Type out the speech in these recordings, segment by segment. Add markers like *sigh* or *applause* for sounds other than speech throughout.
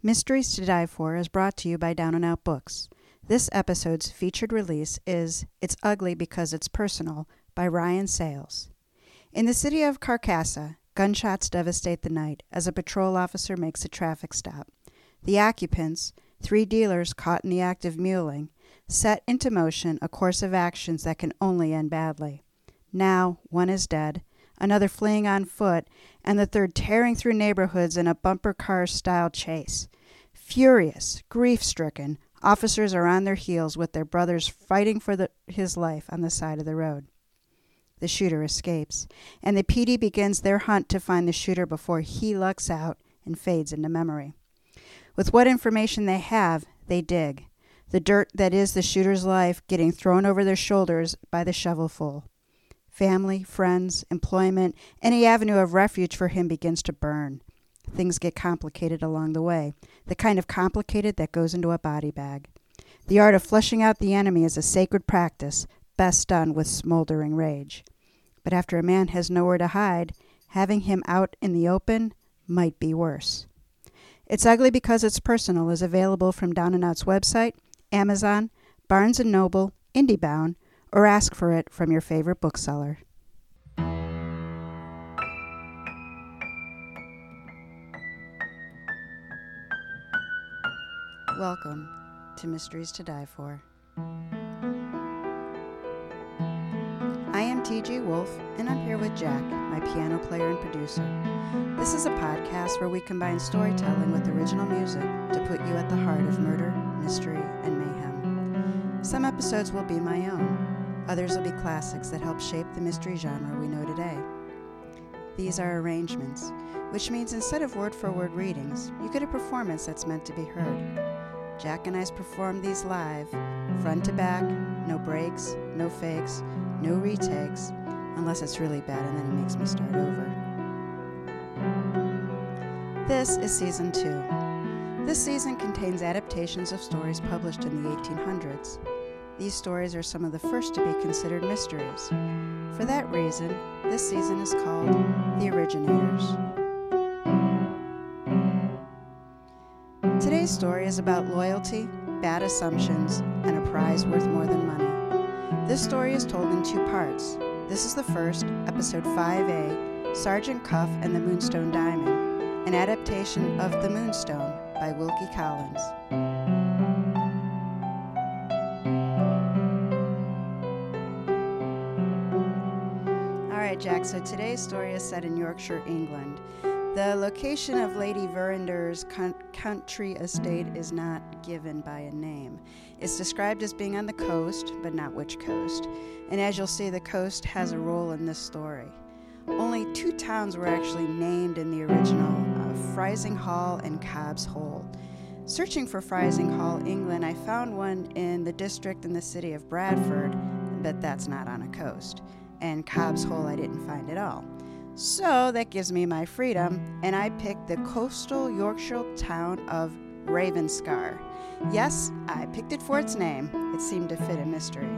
Mysteries to Die For is brought to you by Down and Out Books. This episode's featured release is It's Ugly Because It's Personal by Ryan Sayles. In the city of Carcassa, gunshots devastate the night as a patrol officer makes a traffic stop. The occupants, three dealers caught in the act of muling, set into motion a course of actions that can only end badly. Now, one is dead, another fleeing on foot, and the third tearing through neighborhoods in a bumper car style chase. Furious, grief stricken, officers are on their heels with their brothers fighting for the, his life on the side of the road. The shooter escapes, and the PD begins their hunt to find the shooter before he lucks out and fades into memory. With what information they have, they dig. The dirt that is the shooter's life getting thrown over their shoulders by the shovelful. Family, friends, employment, any avenue of refuge for him begins to burn. Things get complicated along the way, the kind of complicated that goes into a body bag. The art of flushing out the enemy is a sacred practice, best done with smoldering rage. But after a man has nowhere to hide, having him out in the open might be worse. It's Ugly Because It's Personal is available from Down and Out's website, Amazon, Barnes & Noble, IndieBound, or ask for it from your favorite bookseller. Welcome to Mysteries to Die For. I am TG Wolf, and I'm here with Jack, my piano player and producer. This is a podcast where we combine storytelling with original music to put you at the heart of murder, mystery, and mayhem. Some episodes will be my own, Others will be classics that help shape the mystery genre we know today. These are arrangements, which means instead of word for word readings, you get a performance that's meant to be heard. Jack and I's performed these live, front to back, no breaks, no fakes, no retakes, unless it's really bad and then it makes me start over. This is season two. This season contains adaptations of stories published in the 1800s. These stories are some of the first to be considered mysteries. For that reason, this season is called The Originators. Today's story is about loyalty, bad assumptions, and a prize worth more than money. This story is told in two parts. This is the first, episode 5A Sergeant Cuff and the Moonstone Diamond, an adaptation of The Moonstone by Wilkie Collins. Jack. So today's story is set in Yorkshire, England. The location of Lady Verinder's country estate is not given by a name. It's described as being on the coast, but not which coast. And as you'll see, the coast has a role in this story. Only two towns were actually named in the original uh, Hall and Cobb's Hole. Searching for Frizinghall, England, I found one in the district in the city of Bradford, but that's not on a coast and Cobb's Hole I didn't find at all. So that gives me my freedom, and I picked the coastal Yorkshire town of Ravenscar. Yes, I picked it for its name. It seemed to fit a mystery.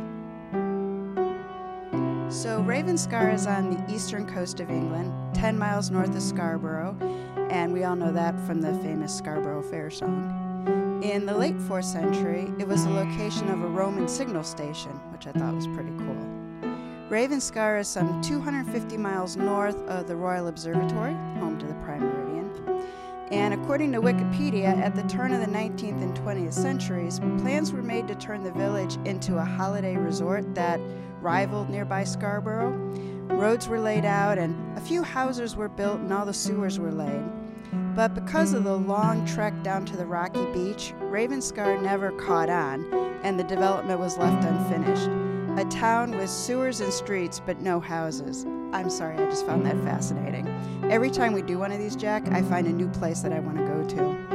So, Ravenscar is on the eastern coast of England, 10 miles north of Scarborough, and we all know that from the famous Scarborough Fair song. In the late 4th century, it was the location of a Roman signal station, which I thought was pretty cool. Ravenscar is some 250 miles north of the Royal Observatory, home to the Prime Meridian. And according to Wikipedia, at the turn of the 19th and 20th centuries, plans were made to turn the village into a holiday resort that rivaled nearby Scarborough. Roads were laid out, and a few houses were built, and all the sewers were laid. But because of the long trek down to the rocky beach, Ravenscar never caught on, and the development was left unfinished. A town with sewers and streets, but no houses. I'm sorry, I just found that fascinating. Every time we do one of these, Jack, I find a new place that I want to go to.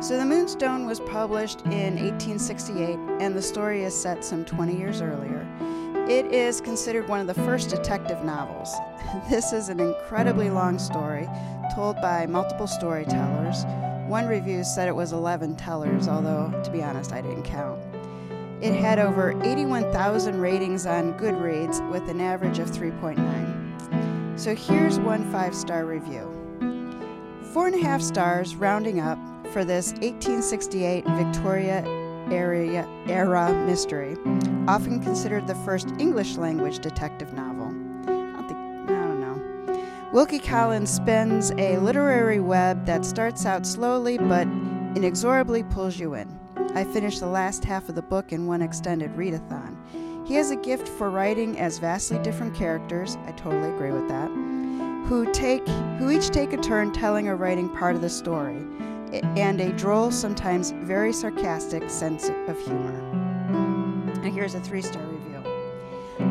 So, The Moonstone was published in 1868, and the story is set some 20 years earlier. It is considered one of the first detective novels. *laughs* This is an incredibly long story told by multiple storytellers. One review said it was 11 tellers, although, to be honest, I didn't count. It had over 81,000 ratings on Goodreads with an average of 3.9. So here's one five star review. Four and a half stars, rounding up, for this 1868 Victoria era, mystery, often considered the first English language detective novel. I don't know. Wilkie Collins spins a literary web that starts out slowly but inexorably pulls you in. I finished the last half of the book in one extended readathon. He has a gift for writing as vastly different characters, I totally agree with that, who take who each take a turn telling or writing part of the story, and a droll, sometimes very sarcastic sense of humor. And here's a three-star review.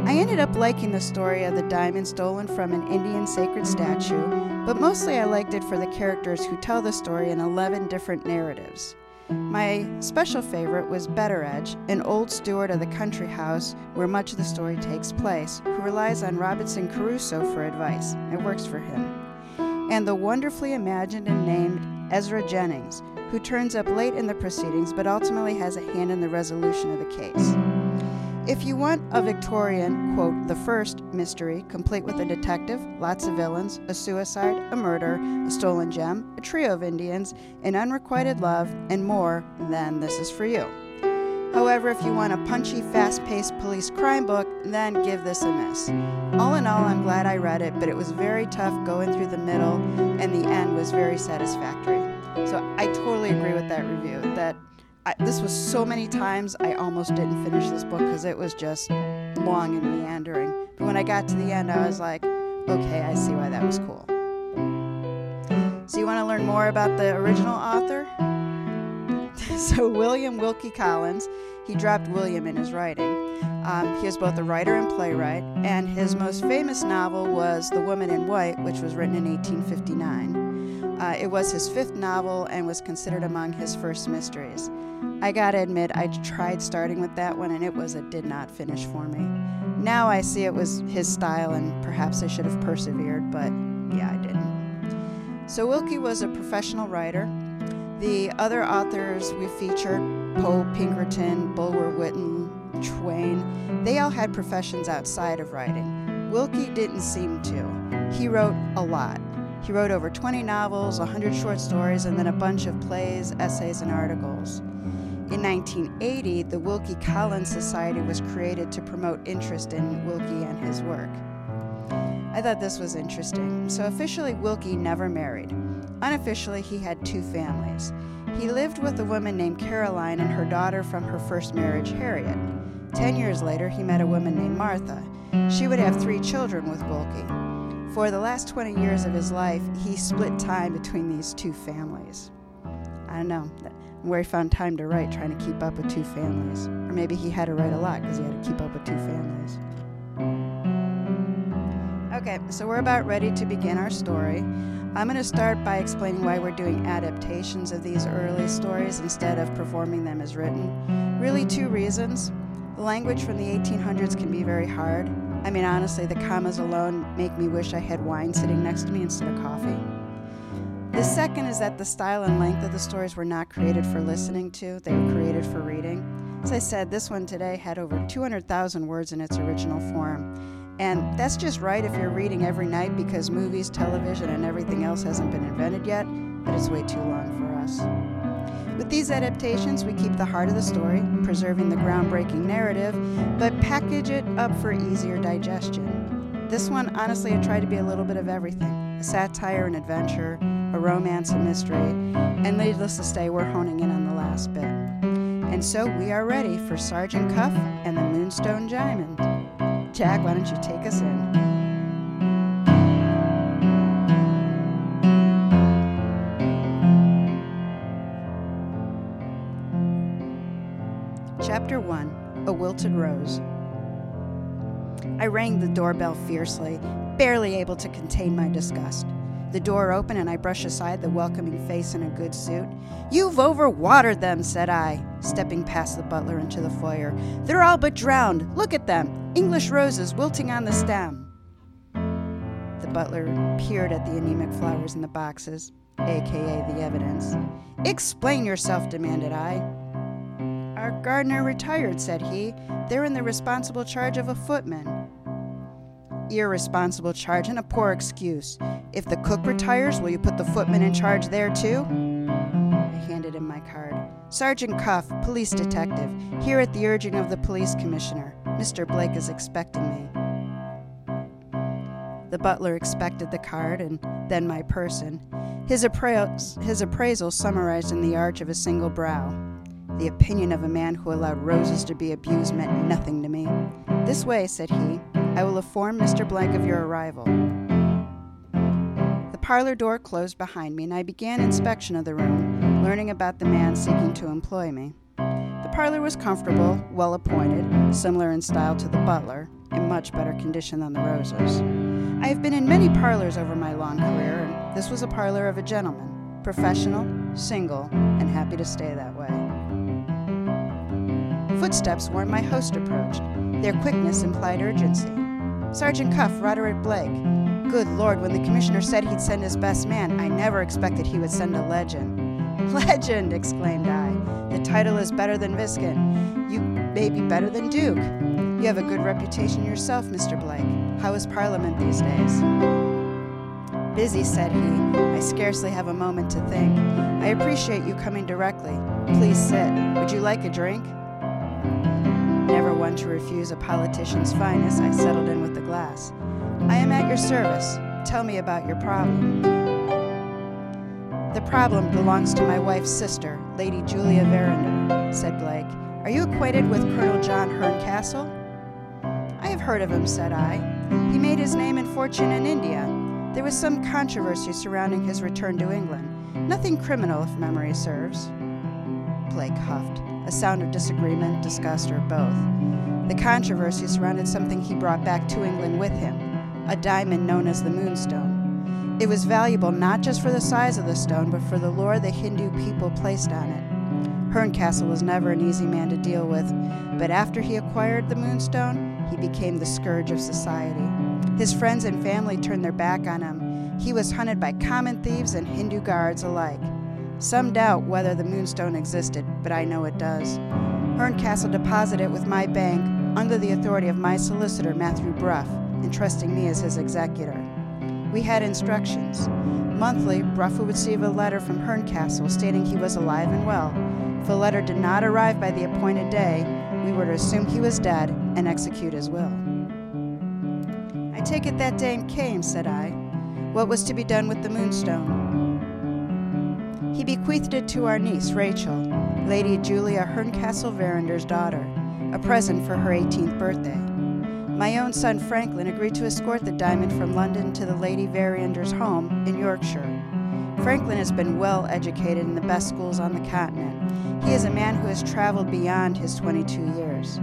I ended up liking the story of the diamond stolen from an Indian sacred statue, but mostly I liked it for the characters who tell the story in 11 different narratives. My special favorite was Betteredge, an old steward of the country house where much of the story takes place, who relies on Robinson Crusoe for advice. It works for him. And the wonderfully imagined and named Ezra Jennings, who turns up late in the proceedings but ultimately has a hand in the resolution of the case. If you want a Victorian, quote, the first mystery, complete with a detective, lots of villains, a suicide, a murder, a stolen gem, a trio of Indians, an unrequited love, and more, then this is for you. However, if you want a punchy, fast paced police crime book, then give this a miss. All in all, I'm glad I read it, but it was very tough going through the middle, and the end was very satisfactory. So I totally agree with that review. That I, this was so many times I almost didn't finish this book because it was just long and meandering. But when I got to the end, I was like, okay, I see why that was cool. So, you want to learn more about the original author? *laughs* so, William Wilkie Collins, he dropped William in his writing. Um, he was both a writer and playwright, and his most famous novel was The Woman in White, which was written in 1859. Uh, it was his fifth novel and was considered among his first mysteries. I gotta admit, I tried starting with that one and it was a did not finish for me. Now I see it was his style and perhaps I should have persevered, but yeah, I didn't. So Wilkie was a professional writer. The other authors we featured, Poe, Pinkerton, Bulwer Lytton, Twain, they all had professions outside of writing. Wilkie didn't seem to. He wrote a lot. He wrote over 20 novels, 100 short stories, and then a bunch of plays, essays, and articles. In 1980, the Wilkie Collins Society was created to promote interest in Wilkie and his work. I thought this was interesting. So, officially, Wilkie never married. Unofficially, he had two families. He lived with a woman named Caroline and her daughter from her first marriage, Harriet. Ten years later, he met a woman named Martha. She would have three children with Wilkie. For the last 20 years of his life, he split time between these two families. I don't know where he found time to write, trying to keep up with two families. Or maybe he had to write a lot because he had to keep up with two families. Okay, so we're about ready to begin our story. I'm going to start by explaining why we're doing adaptations of these early stories instead of performing them as written. Really, two reasons. The language from the 1800s can be very hard. I mean, honestly, the commas alone make me wish I had wine sitting next to me instead of coffee. The second is that the style and length of the stories were not created for listening to, they were created for reading. As I said, this one today had over 200,000 words in its original form. And that's just right if you're reading every night because movies, television, and everything else hasn't been invented yet, but it's way too long for us. With these adaptations, we keep the heart of the story, preserving the groundbreaking narrative, but package it up for easier digestion. This one, honestly, I tried to be a little bit of everything a satire, an adventure, a romance, a mystery, and needless to say, we're honing in on the last bit. And so we are ready for Sergeant Cuff and the Moonstone Diamond. Jack, why don't you take us in? Chapter 1 A Wilted Rose. I rang the doorbell fiercely, barely able to contain my disgust. The door opened and I brushed aside the welcoming face in a good suit. You've overwatered them, said I, stepping past the butler into the foyer. They're all but drowned. Look at them. English roses wilting on the stem. The butler peered at the anemic flowers in the boxes, aka the evidence. Explain yourself, demanded I. Our gardener retired, said he. They're in the responsible charge of a footman. irresponsible charge and a poor excuse. If the cook retires, will you put the footman in charge there too? I handed him my card. Sergeant Cuff, police detective, here at the urging of the police commissioner. Mr. Blake is expecting me. The butler expected the card and then my person. His, appra- his appraisal summarized in the arch of a single brow. The opinion of a man who allowed roses to be abused meant nothing to me. This way, said he, I will inform Mr. Blank of your arrival. The parlor door closed behind me, and I began inspection of the room, learning about the man seeking to employ me. The parlor was comfortable, well appointed, similar in style to the butler, in much better condition than the Roses. I have been in many parlors over my long career, and this was a parlor of a gentleman, professional, single, and happy to stay that way. Footsteps warned my host approached. Their quickness implied urgency. Sergeant Cuff, Roderick Blake. Good Lord, when the commissioner said he'd send his best man, I never expected he would send a legend. *laughs* Legend! exclaimed I. The title is better than Viscount. You may be better than Duke. You have a good reputation yourself, Mr. Blake. How is Parliament these days? Busy, said he. I scarcely have a moment to think. I appreciate you coming directly. Please sit. Would you like a drink? Never one to refuse a politician's finest, I settled in with the glass. I am at your service. Tell me about your problem. The problem belongs to my wife's sister, Lady Julia Verinder, said Blake. Are you acquainted with Colonel John Herncastle? I have heard of him, said I. He made his name and fortune in India. There was some controversy surrounding his return to England. Nothing criminal, if memory serves. Blake huffed, a sound of disagreement, disgust, or both. The controversy surrounded something he brought back to England with him a diamond known as the Moonstone. It was valuable not just for the size of the stone, but for the lore the Hindu people placed on it. Herncastle was never an easy man to deal with, but after he acquired the Moonstone, he became the scourge of society. His friends and family turned their back on him. He was hunted by common thieves and Hindu guards alike. Some doubt whether the Moonstone existed, but I know it does. Herncastle deposited it with my bank under the authority of my solicitor, Matthew Bruff, entrusting me as his executor. We had instructions. Monthly, Bruff would receive a letter from Herncastle stating he was alive and well. If the letter did not arrive by the appointed day, we were to assume he was dead and execute his will. I take it that day came, said I. What was to be done with the moonstone? He bequeathed it to our niece, Rachel, Lady Julia Herncastle Verinder's daughter, a present for her 18th birthday. My own son Franklin agreed to escort the diamond from London to the Lady Verinder's home in Yorkshire. Franklin has been well educated in the best schools on the continent. He is a man who has traveled beyond his 22 years.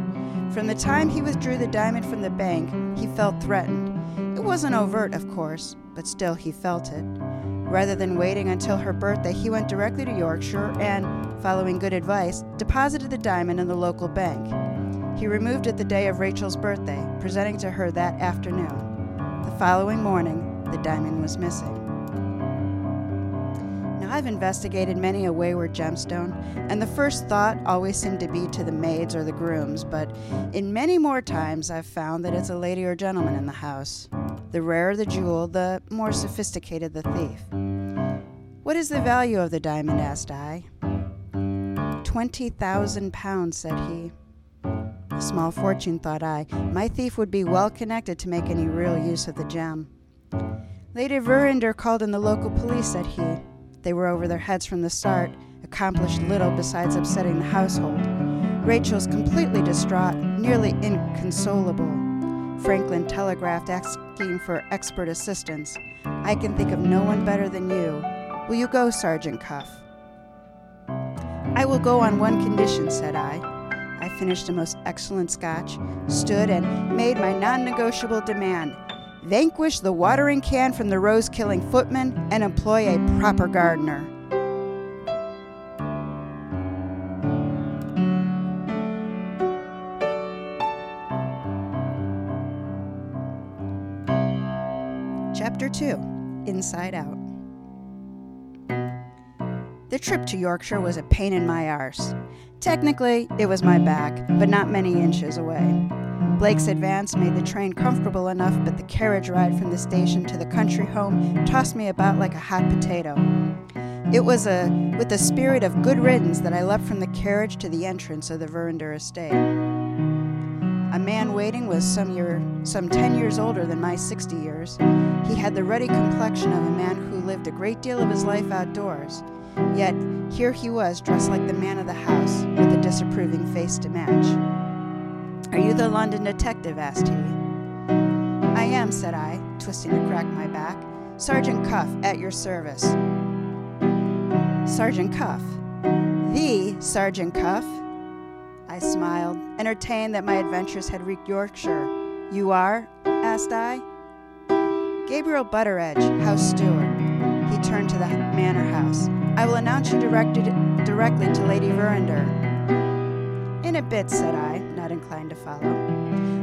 From the time he withdrew the diamond from the bank, he felt threatened. It wasn't overt, of course, but still he felt it. Rather than waiting until her birthday, he went directly to Yorkshire and, following good advice, deposited the diamond in the local bank. He removed it the day of Rachel's birthday, presenting to her that afternoon. The following morning, the diamond was missing. Now, I've investigated many a wayward gemstone, and the first thought always seemed to be to the maids or the grooms, but in many more times I've found that it's a lady or gentleman in the house. The rarer the jewel, the more sophisticated the thief. What is the value of the diamond? asked I. Twenty thousand pounds, said he. A small fortune, thought I. My thief would be well connected to make any real use of the gem. Lady Verinder called in the local police, said he. They were over their heads from the start, accomplished little besides upsetting the household. Rachel's completely distraught, nearly inconsolable. Franklin telegraphed asking for expert assistance. I can think of no one better than you. Will you go, Sergeant Cuff? I will go on one condition, said I. I finished a most excellent scotch, stood, and made my non negotiable demand vanquish the watering can from the rose killing footman and employ a proper gardener. 2 Inside Out. The trip to Yorkshire was a pain in my arse. Technically, it was my back, but not many inches away. Blake's advance made the train comfortable enough, but the carriage ride from the station to the country home tossed me about like a hot potato. It was a, with the spirit of good riddance that I leapt from the carriage to the entrance of the Verinder estate. A man waiting was some year, some ten years older than my sixty years. He had the ruddy complexion of a man who lived a great deal of his life outdoors. Yet here he was, dressed like the man of the house, with a disapproving face to match. Are you the London detective? asked he. I am, said I, twisting to crack my back. Sergeant Cuff, at your service. Sergeant Cuff. The Sergeant Cuff? I smiled, entertained that my adventures had reached Yorkshire. You are? asked I. Gabriel Betteredge, house steward. He turned to the manor house. I will announce you directed, directly to Lady Verinder. In a bit, said I, not inclined to follow.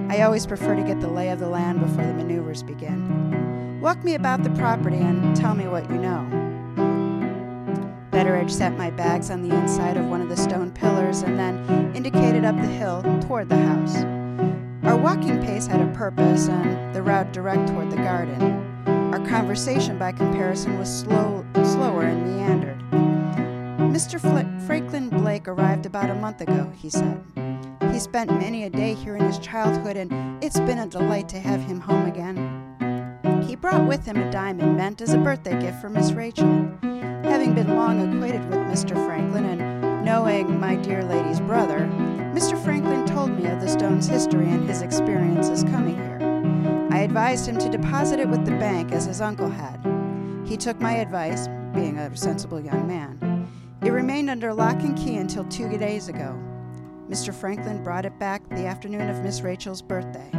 I always prefer to get the lay of the land before the maneuvers begin. Walk me about the property and tell me what you know. Betteredge set my bags on the inside of one of the stone pillars and then indicated up the hill toward the house. Our walking pace had a purpose and the route direct toward the garden. Our conversation, by comparison, was slow, slower and meandered. Mr. Fl- Franklin Blake arrived about a month ago, he said. He spent many a day here in his childhood, and it's been a delight to have him home again. He brought with him a diamond meant as a birthday gift for Miss Rachel. Having been long acquainted with Mr. Franklin and knowing my dear lady's brother, Mr. Franklin told me of the stone's history and his experiences coming here. I advised him to deposit it with the bank as his uncle had. He took my advice, being a sensible young man. It remained under lock and key until two days ago. Mr. Franklin brought it back the afternoon of Miss Rachel's birthday.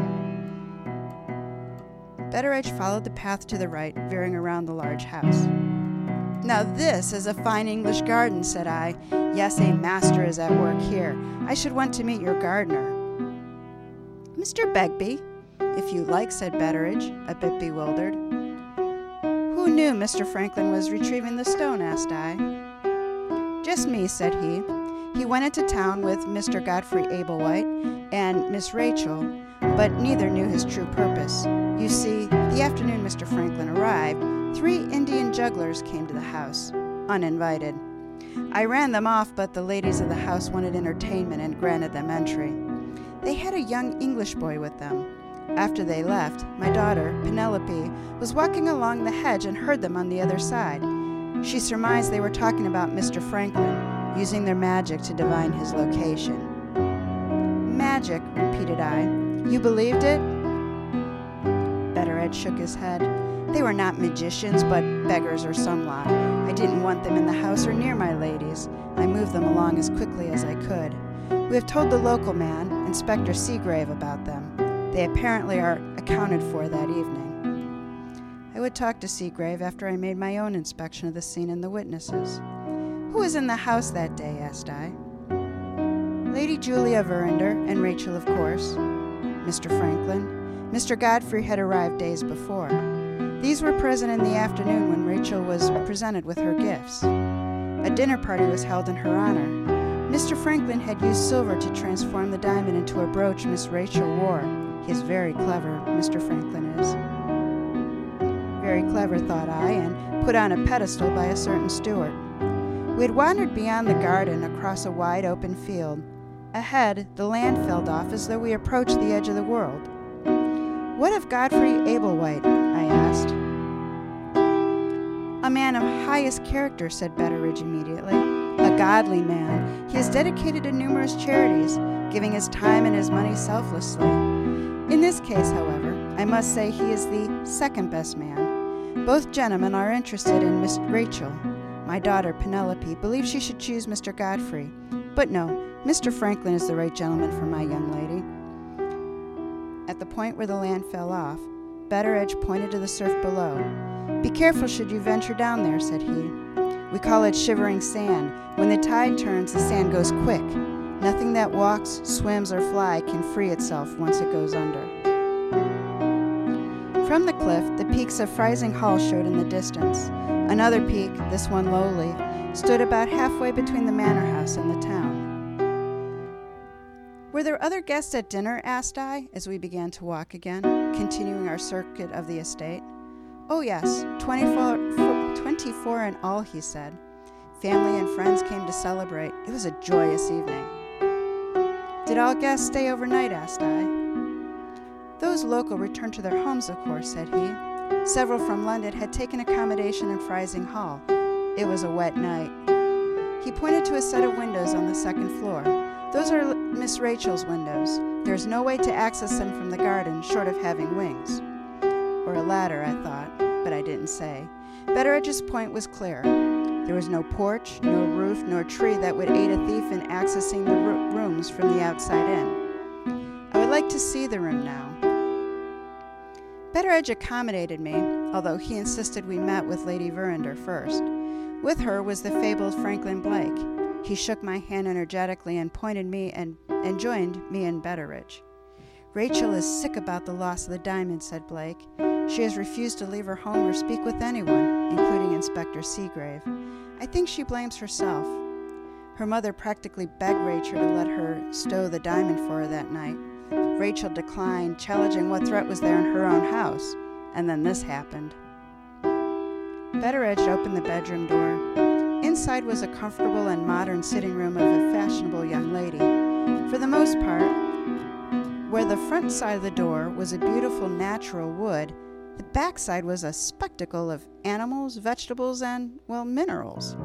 Betteredge followed the path to the right, veering around the large house. Now, this is a fine English garden, said I. Yes, a master is at work here. I should want to meet your gardener. Mr. Begbie, if you like, said Betteredge, a bit bewildered. Who knew Mr. Franklin was retrieving the stone? asked I. Just me, said he. He went into town with Mr. Godfrey Ablewhite and Miss Rachel, but neither knew his true purpose. You see, the afternoon Mr. Franklin arrived, Three Indian jugglers came to the house, uninvited. I ran them off, but the ladies of the house wanted entertainment and granted them entry. They had a young English boy with them. After they left, my daughter, Penelope, was walking along the hedge and heard them on the other side. She surmised they were talking about Mr. Franklin, using their magic to divine his location. Magic, repeated I. You believed it? Betteredge shook his head. They were not magicians, but beggars or some lot. I didn't want them in the house or near my ladies. I moved them along as quickly as I could. We have told the local man, Inspector Seegrave, about them. They apparently are accounted for that evening. I would talk to Seegrave after I made my own inspection of the scene and the witnesses. Who was in the house that day? asked I. Lady Julia Verinder and Rachel, of course. Mr. Franklin. Mr. Godfrey had arrived days before. These were present in the afternoon when Rachel was presented with her gifts. A dinner party was held in her honor. Mr. Franklin had used silver to transform the diamond into a brooch Miss Rachel wore. He is very clever, Mr. Franklin is. Very clever, thought I, and put on a pedestal by a certain steward. We had wandered beyond the garden across a wide open field. Ahead, the land fell off as though we approached the edge of the world. What of Godfrey Ablewhite? I asked. A man of highest character, said Betteredge immediately. A godly man. He is dedicated to numerous charities, giving his time and his money selflessly. In this case, however, I must say he is the second best man. Both gentlemen are interested in Miss Rachel. My daughter, Penelope, believes she should choose Mr. Godfrey. But no, Mr. Franklin is the right gentleman for my young lady. At the point where the land fell off, Betteredge pointed to the surf below. Be careful should you venture down there, said he. We call it shivering sand. When the tide turns, the sand goes quick. Nothing that walks, swims, or fly can free itself once it goes under. From the cliff, the peaks of Frizinghall showed in the distance. Another peak, this one lowly, stood about halfway between the manor house and the town. Were there other guests at dinner? asked I as we began to walk again, continuing our circuit of the estate. Oh, yes, 24, 24 in all, he said. Family and friends came to celebrate. It was a joyous evening. Did all guests stay overnight? asked I. Those local returned to their homes, of course, said he. Several from London had taken accommodation in Frizinghall. It was a wet night. He pointed to a set of windows on the second floor. Those are Miss Rachel's windows. There's no way to access them from the garden short of having wings. Or a ladder, I thought, but I didn't say. Betteredge's point was clear. There was no porch, no roof, nor tree that would aid a thief in accessing the rooms from the outside in. I would like to see the room now. Betteredge accommodated me, although he insisted we met with Lady Verinder first. With her was the fabled Franklin Blake. He shook my hand energetically and pointed me and, and joined me and Betteredge. Rachel is sick about the loss of the diamond, said Blake. She has refused to leave her home or speak with anyone, including Inspector Seegrave. I think she blames herself. Her mother practically begged Rachel to let her stow the diamond for her that night. Rachel declined, challenging what threat was there in her own house. And then this happened. Betteredge opened the bedroom door. Inside was a comfortable and modern sitting room of a fashionable young lady. For the most part, where the front side of the door was a beautiful natural wood, the back side was a spectacle of animals, vegetables, and, well, minerals.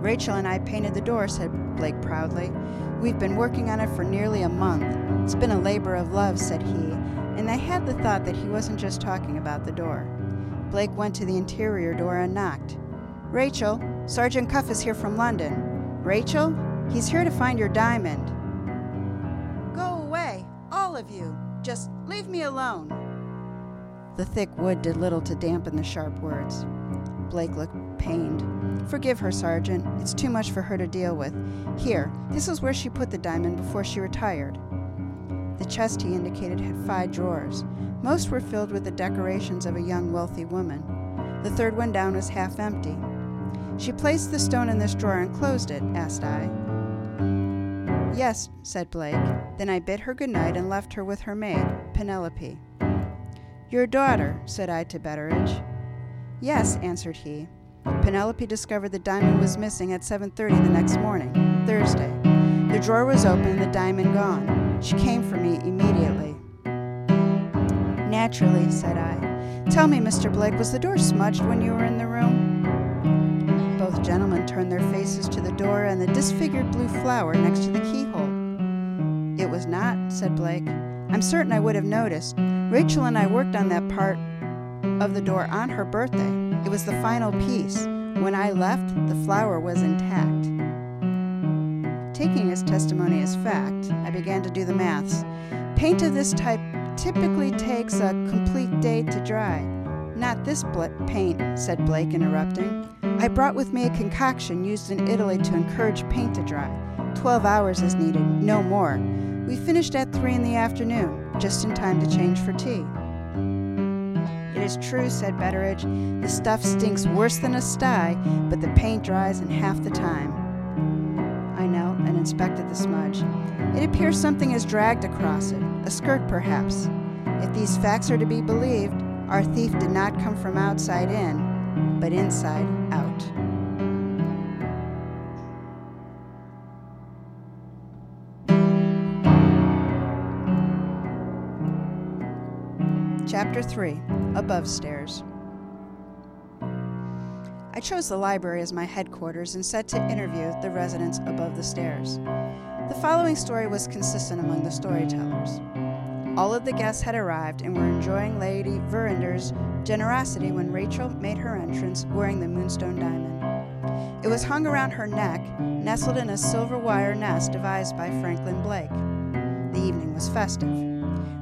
Rachel and I painted the door, said Blake proudly. We've been working on it for nearly a month. It's been a labor of love, said he, and I had the thought that he wasn't just talking about the door. Blake went to the interior door and knocked. Rachel, Sergeant Cuff is here from London. Rachel, he's here to find your diamond. Go away, all of you. Just leave me alone. The thick wood did little to dampen the sharp words. Blake looked pained. Forgive her, Sergeant. It's too much for her to deal with. Here, this is where she put the diamond before she retired. The chest he indicated had five drawers. Most were filled with the decorations of a young, wealthy woman. The third one down was half empty. She placed the stone in this drawer and closed it, asked I. Yes, said Blake. Then I bid her good night and left her with her maid, Penelope. Your daughter, said I to Betteredge. Yes, answered he. Penelope discovered the diamond was missing at 7:30 the next morning, Thursday. The drawer was open and the diamond gone. She came for me immediately. Naturally, said I. Tell me, Mr. Blake, was the door smudged when you were in the room? Gentlemen turned their faces to the door and the disfigured blue flower next to the keyhole. It was not, said Blake. I'm certain I would have noticed. Rachel and I worked on that part of the door on her birthday. It was the final piece. When I left, the flower was intact. Taking his testimony as fact, I began to do the maths. Paint of this type typically takes a complete day to dry. Not this bl- paint, said Blake, interrupting. I brought with me a concoction used in Italy to encourage paint to dry. Twelve hours is needed, no more. We finished at three in the afternoon, just in time to change for tea. It is true, said Betteredge. The stuff stinks worse than a sty, but the paint dries in half the time. I knelt and inspected the smudge. It appears something has dragged across it, a skirt perhaps. If these facts are to be believed, our thief did not come from outside in, but inside out. Chapter 3 Above Stairs. I chose the library as my headquarters and set to interview the residents above the stairs. The following story was consistent among the storytellers. All of the guests had arrived and were enjoying Lady Verinder's generosity when Rachel made her entrance wearing the moonstone diamond. It was hung around her neck, nestled in a silver wire nest devised by Franklin Blake. The evening was festive.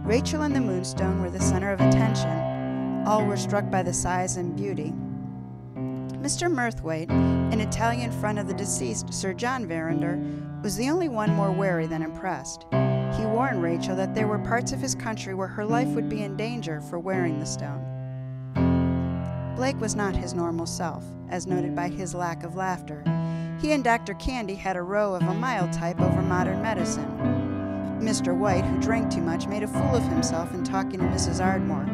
Rachel and the moonstone were the center of attention, all were struck by the size and beauty. Mr. Murthwaite, an Italian friend of the deceased Sir John Verinder, was the only one more wary than impressed. He warned Rachel that there were parts of his country where her life would be in danger for wearing the stone. Blake was not his normal self, as noted by his lack of laughter. He and Dr. Candy had a row of a mild type over modern medicine. Mr. White, who drank too much, made a fool of himself in talking to Mrs. Ardmore.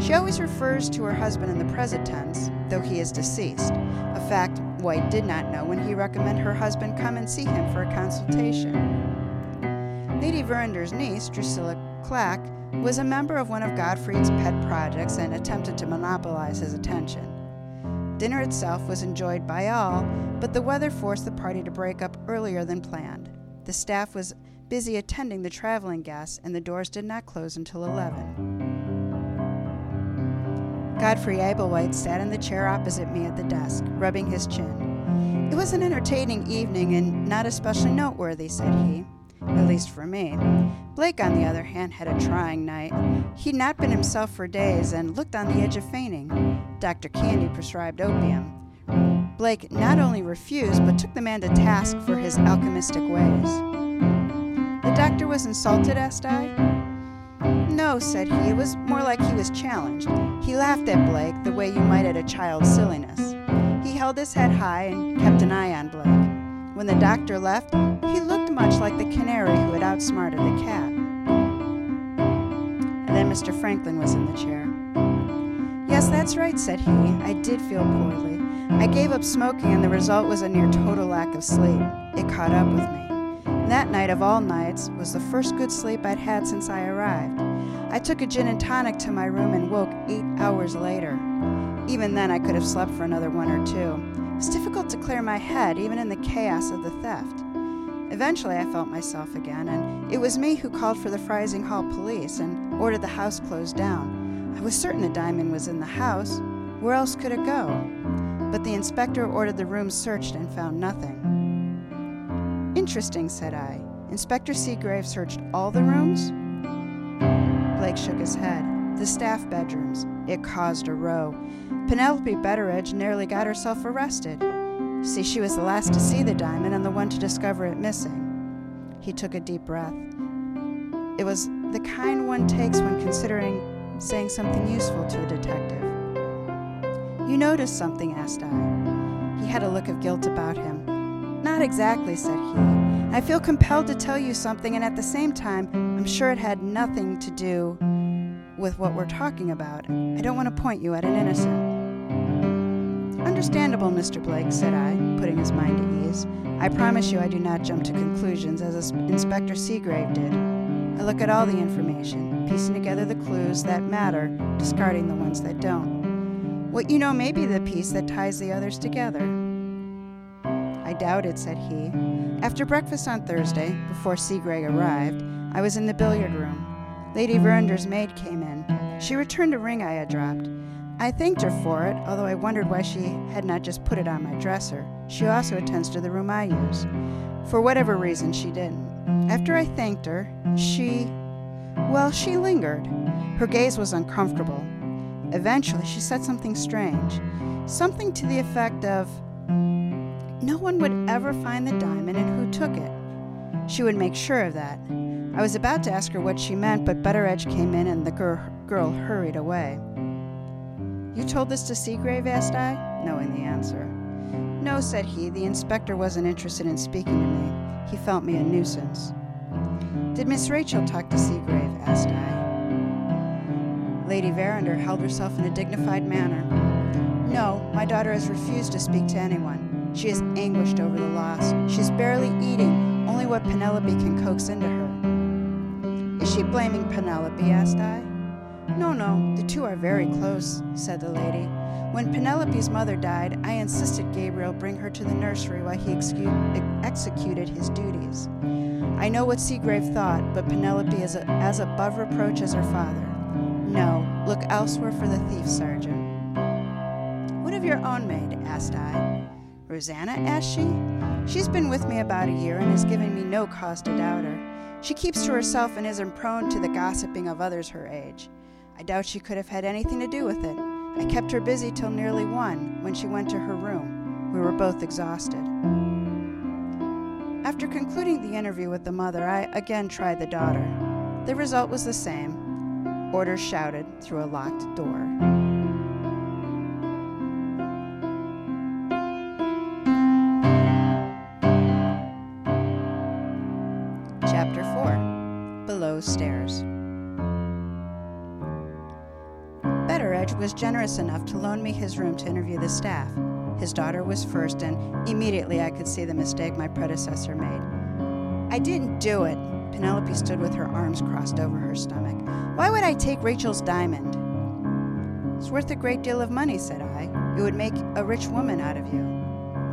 She always refers to her husband in the present tense, though he is deceased, a fact White did not know when he recommended her husband come and see him for a consultation. Lady Verinder's niece, Drusilla Clack, was a member of one of Godfrey's pet projects and attempted to monopolize his attention. Dinner itself was enjoyed by all, but the weather forced the party to break up earlier than planned. The staff was busy attending the traveling guests, and the doors did not close until 11. Godfrey Ablewhite sat in the chair opposite me at the desk, rubbing his chin. It was an entertaining evening and not especially noteworthy, said he at least for me. Blake, on the other hand, had a trying night. He'd not been himself for days and looked on the edge of fainting. Dr. Candy prescribed opium. Blake not only refused, but took the man to task for his alchemistic ways. The doctor was insulted, asked I. No, said he. It was more like he was challenged. He laughed at Blake the way you might at a child's silliness. He held his head high and kept an eye on Blake. When the doctor left, much like the canary who had outsmarted the cat. And then Mr. Franklin was in the chair. Yes, that's right, said he. I did feel poorly. I gave up smoking, and the result was a near total lack of sleep. It caught up with me. And that night of all nights was the first good sleep I'd had since I arrived. I took a gin and tonic to my room and woke eight hours later. Even then, I could have slept for another one or two. It was difficult to clear my head, even in the chaos of the theft. Eventually, I felt myself again, and it was me who called for the Frizinghall police and ordered the house closed down. I was certain the diamond was in the house. Where else could it go? But the inspector ordered the room searched and found nothing. Interesting, said I. Inspector Seegrave searched all the rooms? Blake shook his head. The staff bedrooms. It caused a row. Penelope Betteredge nearly got herself arrested. See, she was the last to see the diamond and the one to discover it missing. He took a deep breath. It was the kind one takes when considering saying something useful to a detective. You noticed something, asked I. He had a look of guilt about him. Not exactly, said he. I feel compelled to tell you something, and at the same time, I'm sure it had nothing to do with what we're talking about. I don't want to point you at an innocent. Understandable, Mr. Blake, said I, putting his mind at ease. I promise you I do not jump to conclusions as Inspector Seegrave did. I look at all the information, piecing together the clues that matter, discarding the ones that don't. What you know may be the piece that ties the others together. I doubt it, said he. After breakfast on Thursday, before Seegrave arrived, I was in the billiard room. Lady Verinder's maid came in. She returned a ring I had dropped. I thanked her for it, although I wondered why she had not just put it on my dresser. She also attends to the room I use. For whatever reason, she didn't. After I thanked her, she. well, she lingered. Her gaze was uncomfortable. Eventually, she said something strange. Something to the effect of, No one would ever find the diamond and who took it. She would make sure of that. I was about to ask her what she meant, but Betteredge came in and the girl, girl hurried away. You told this to Seegrave? asked I, knowing the answer. No, said he. The inspector wasn't interested in speaking to me. He felt me a nuisance. Did Miss Rachel talk to Seegrave? asked I. Lady Verinder held herself in a dignified manner. No, my daughter has refused to speak to anyone. She is anguished over the loss. She's barely eating, only what Penelope can coax into her. Is she blaming Penelope? asked I. No, no, the two are very close, said the lady. When Penelope's mother died, I insisted Gabriel bring her to the nursery while he executed his duties. I know what Seegrave thought, but Penelope is a, as above reproach as her father. No, look elsewhere for the thief, Sergeant. What of your own maid? asked I. Rosanna, asked she. She's been with me about a year and has given me no cause to doubt her. She keeps to herself and isn't prone to the gossiping of others her age. I doubt she could have had anything to do with it. I kept her busy till nearly one when she went to her room. We were both exhausted. After concluding the interview with the mother, I again tried the daughter. The result was the same. Orders shouted through a locked door. Was generous enough to loan me his room to interview the staff. His daughter was first, and immediately I could see the mistake my predecessor made. I didn't do it. Penelope stood with her arms crossed over her stomach. Why would I take Rachel's diamond? It's worth a great deal of money, said I. It would make a rich woman out of you.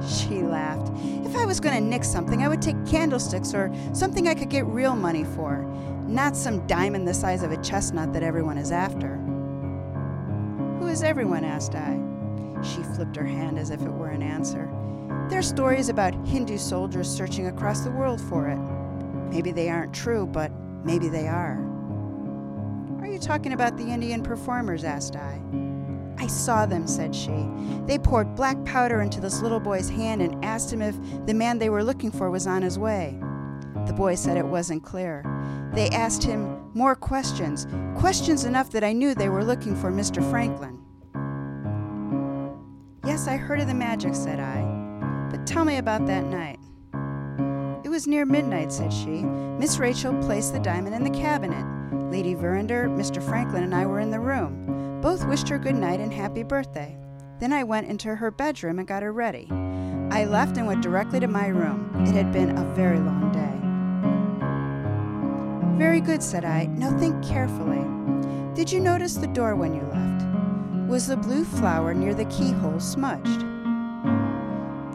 She laughed. If I was going to nick something, I would take candlesticks or something I could get real money for, not some diamond the size of a chestnut that everyone is after. Is everyone? asked I. She flipped her hand as if it were an answer. There are stories about Hindu soldiers searching across the world for it. Maybe they aren't true, but maybe they are. Are you talking about the Indian performers? asked I. I saw them, said she. They poured black powder into this little boy's hand and asked him if the man they were looking for was on his way. The boy said it wasn't clear. They asked him more questions, questions enough that I knew they were looking for Mr. Franklin. Yes, I heard of the magic, said I. But tell me about that night. It was near midnight, said she. Miss Rachel placed the diamond in the cabinet. Lady Verinder, Mr. Franklin, and I were in the room. Both wished her good night and happy birthday. Then I went into her bedroom and got her ready. I left and went directly to my room. It had been a very long day. Very good, said I. Now think carefully. Did you notice the door when you left? Was the blue flower near the keyhole smudged?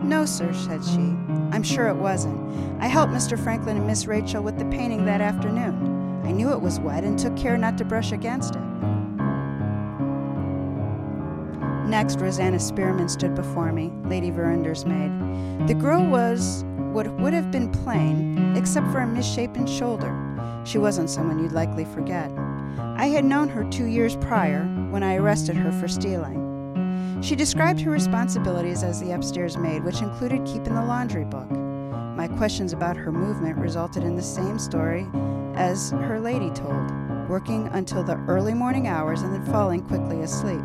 No, sir, said she. I'm sure it wasn't. I helped Mr. Franklin and Miss Rachel with the painting that afternoon. I knew it was wet and took care not to brush against it. Next, Rosanna Spearman stood before me, Lady Verinder's maid. The girl was what would have been plain, except for a misshapen shoulder. She wasn't someone you'd likely forget. I had known her two years prior when I arrested her for stealing. She described her responsibilities as the upstairs maid, which included keeping the laundry book. My questions about her movement resulted in the same story as her lady told, working until the early morning hours and then falling quickly asleep.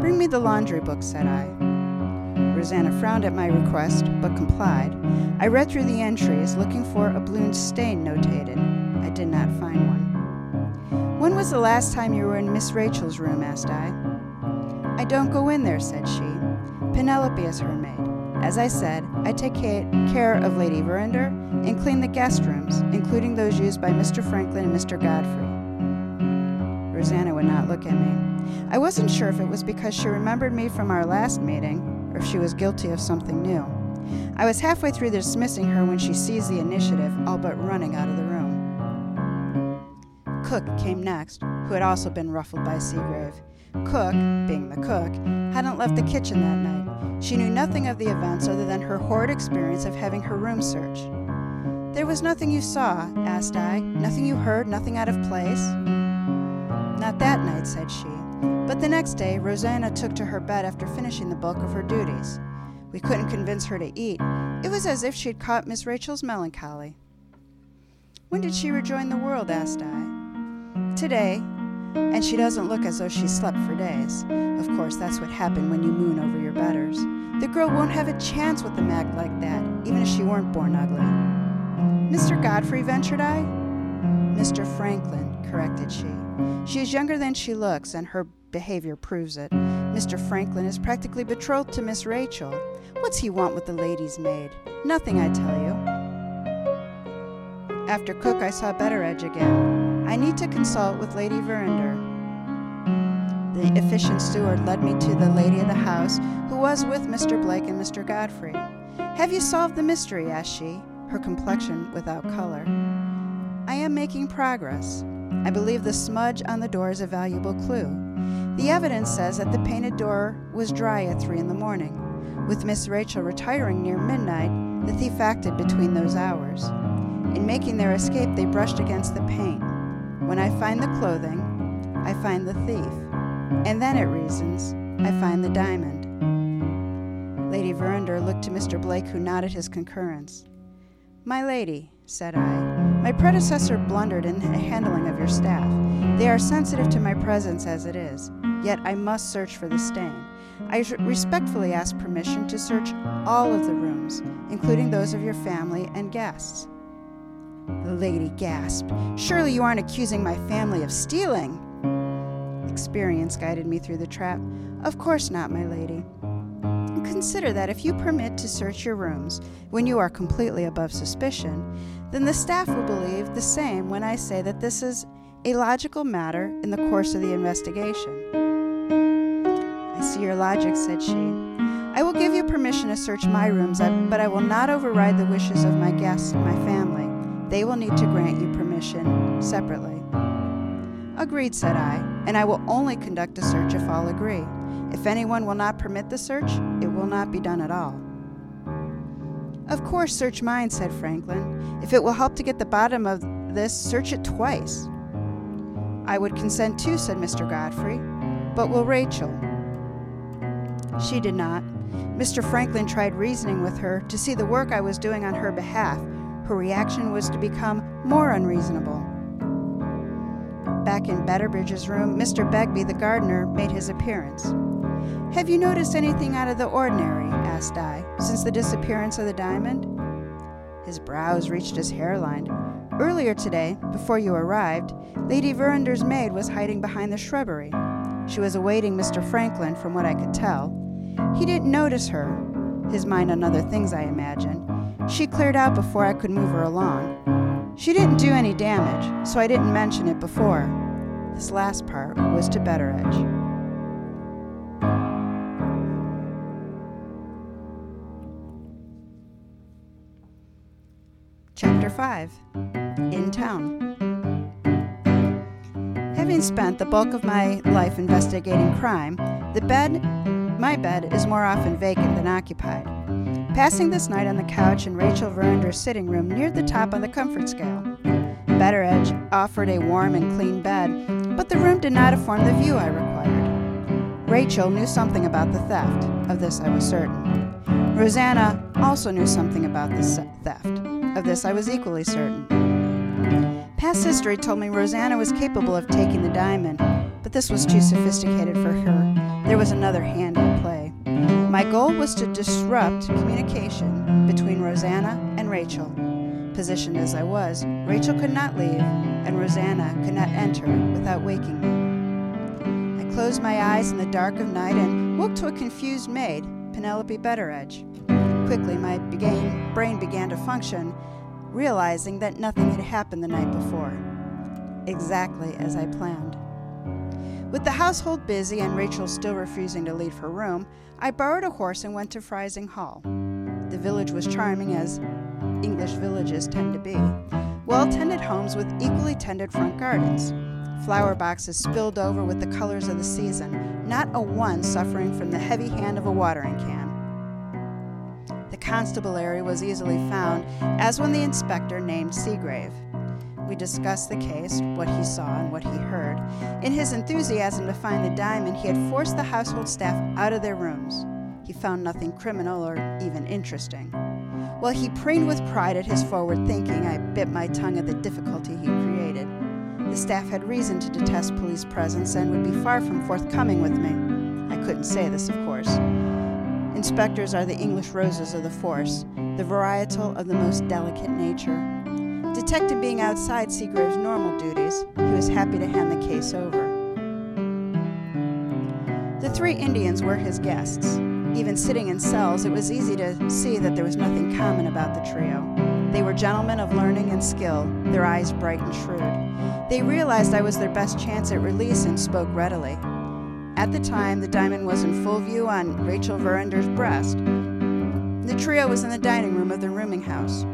Bring me the laundry book, said I. Rosanna frowned at my request, but complied. I read through the entries, looking for a balloon stain notated. I did not find one. When was the last time you were in Miss Rachel's room? asked I. I don't go in there, said she. Penelope is her maid. As I said, I take care of Lady Verinder and clean the guest rooms, including those used by Mr. Franklin and Mr. Godfrey. Rosanna would not look at me. I wasn't sure if it was because she remembered me from our last meeting or if she was guilty of something new. I was halfway through dismissing her when she seized the initiative, all but running out of the. Cook came next, who had also been ruffled by Seegrave. Cook, being the cook, hadn't left the kitchen that night. She knew nothing of the events other than her horrid experience of having her room searched. There was nothing you saw, asked I. Nothing you heard, nothing out of place? Not that night, said she. But the next day, Rosanna took to her bed after finishing the bulk of her duties. We couldn't convince her to eat. It was as if she'd caught Miss Rachel's melancholy. When did she rejoin the world? asked I. Today, and she doesn't look as though she slept for days. Of course, that's what happened when you moon over your betters. The girl won't have a chance with a mag like that, even if she weren't born ugly. Mr. Godfrey, ventured I? Mr. Franklin, corrected she. She is younger than she looks, and her behavior proves it. Mr. Franklin is practically betrothed to Miss Rachel. What's he want with the lady's maid? Nothing, I tell you. After Cook, I saw Betteredge again. I need to consult with Lady Verinder. The efficient steward led me to the lady of the house, who was with Mr. Blake and Mr. Godfrey. Have you solved the mystery? asked she, her complexion without color. I am making progress. I believe the smudge on the door is a valuable clue. The evidence says that the painted door was dry at three in the morning. With Miss Rachel retiring near midnight, the thief acted between those hours. In making their escape, they brushed against the paint. When I find the clothing, I find the thief. And then, it reasons, I find the diamond. Lady Verinder looked to Mr. Blake, who nodded his concurrence. My lady, said I, my predecessor blundered in the handling of your staff. They are sensitive to my presence as it is, yet I must search for the stain. I respectfully ask permission to search all of the rooms, including those of your family and guests. The lady gasped. Surely you aren't accusing my family of stealing. Experience guided me through the trap. Of course not, my lady. Consider that if you permit to search your rooms when you are completely above suspicion, then the staff will believe the same when I say that this is a logical matter in the course of the investigation. I see your logic, said she. I will give you permission to search my rooms, but I will not override the wishes of my guests and my family. They will need to grant you permission separately. Agreed, said I, and I will only conduct a search if all agree. If anyone will not permit the search, it will not be done at all. Of course, search mine, said Franklin. If it will help to get the bottom of this, search it twice. I would consent too, said Mr. Godfrey. But will Rachel? She did not. Mr. Franklin tried reasoning with her to see the work I was doing on her behalf. Her reaction was to become more unreasonable. Back in Betteredge's room, Mr. Begbie, the gardener, made his appearance. Have you noticed anything out of the ordinary? asked I, since the disappearance of the diamond? His brows reached his hairline. Earlier today, before you arrived, Lady Verinder's maid was hiding behind the shrubbery. She was awaiting Mr. Franklin, from what I could tell. He didn't notice her, his mind on other things, I imagine. She cleared out before I could move her along. She didn't do any damage, so I didn't mention it before. This last part was to Betteredge. Chapter 5 In Town. Having spent the bulk of my life investigating crime, the bed, my bed, is more often vacant than occupied. Passing this night on the couch in Rachel Verinder's sitting room neared the top on the comfort scale. Betteredge offered a warm and clean bed, but the room did not afford the view I required. Rachel knew something about the theft, of this I was certain. Rosanna also knew something about the theft, of this I was equally certain. Past history told me Rosanna was capable of taking the diamond, but this was too sophisticated for her. There was another hand. My goal was to disrupt communication between Rosanna and Rachel. Positioned as I was, Rachel could not leave, and Rosanna could not enter without waking me. I closed my eyes in the dark of night and woke to a confused maid, Penelope Betteredge. Quickly, my brain began to function, realizing that nothing had happened the night before. Exactly as I planned. With the household busy and Rachel still refusing to leave her room, I borrowed a horse and went to Frizinghall. The village was charming, as English villages tend to be. Well tended homes with equally tended front gardens. Flower boxes spilled over with the colors of the season, not a one suffering from the heavy hand of a watering can. The constabulary was easily found, as when the inspector named Seegrave. We discussed the case, what he saw and what he heard. In his enthusiasm to find the diamond, he had forced the household staff out of their rooms. He found nothing criminal or even interesting. While he preened with pride at his forward thinking, I bit my tongue at the difficulty he created. The staff had reason to detest police presence and would be far from forthcoming with me. I couldn't say this, of course. Inspectors are the English roses of the force, the varietal of the most delicate nature. Detective being outside Seegrave's normal duties, he was happy to hand the case over. The three Indians were his guests. Even sitting in cells, it was easy to see that there was nothing common about the trio. They were gentlemen of learning and skill, their eyes bright and shrewd. They realized I was their best chance at release and spoke readily. At the time, the diamond was in full view on Rachel Verinder's breast. The trio was in the dining room of the rooming house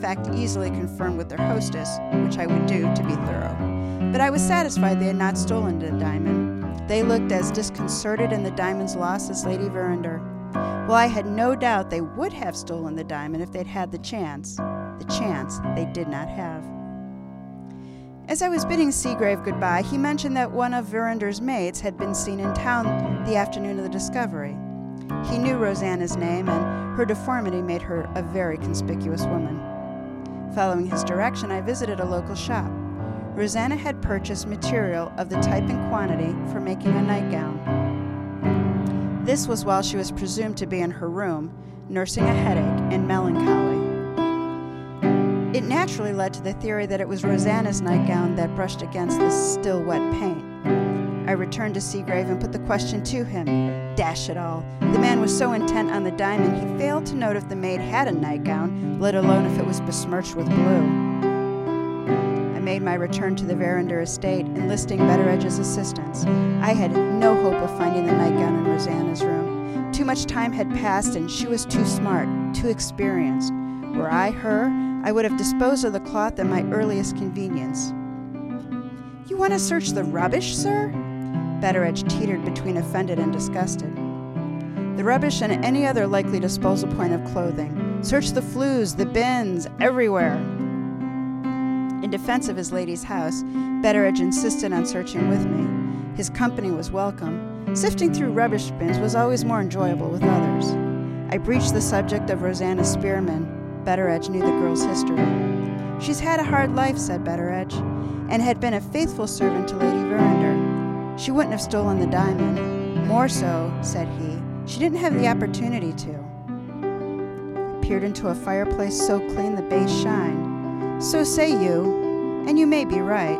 fact easily confirmed with their hostess, which I would do to be thorough. But I was satisfied they had not stolen the diamond. They looked as disconcerted in the diamond's loss as Lady Verinder. Well, I had no doubt they would have stolen the diamond if they'd had the chance. The chance they did not have. As I was bidding Seegrave goodbye, he mentioned that one of Verinder's maids had been seen in town the afternoon of the discovery. He knew Rosanna's name, and her deformity made her a very conspicuous woman. Following his direction, I visited a local shop. Rosanna had purchased material of the type and quantity for making a nightgown. This was while she was presumed to be in her room, nursing a headache and melancholy. It naturally led to the theory that it was Rosanna's nightgown that brushed against the still wet paint. I returned to Seegrave and put the question to him. Dash it all. The man was so intent on the diamond he failed to note if the maid had a nightgown, let alone if it was besmirched with blue. I made my return to the Verinder estate, enlisting Betteredge's assistance. I had no hope of finding the nightgown in Rosanna's room. Too much time had passed, and she was too smart, too experienced. Were I her, I would have disposed of the cloth at my earliest convenience. You want to search the rubbish, sir? Betteredge teetered between offended and disgusted. The rubbish and any other likely disposal point of clothing. Search the flues, the bins, everywhere. In defense of his lady's house, Betteredge insisted on searching with me. His company was welcome. Sifting through rubbish bins was always more enjoyable with others. I breached the subject of Rosanna Spearman. Betteredge knew the girl's history. She's had a hard life, said Betteredge, and had been a faithful servant to Lady Verinder. She wouldn't have stolen the diamond. More so, said he, she didn't have the opportunity to. I peered into a fireplace so clean the base shined. So say you, and you may be right.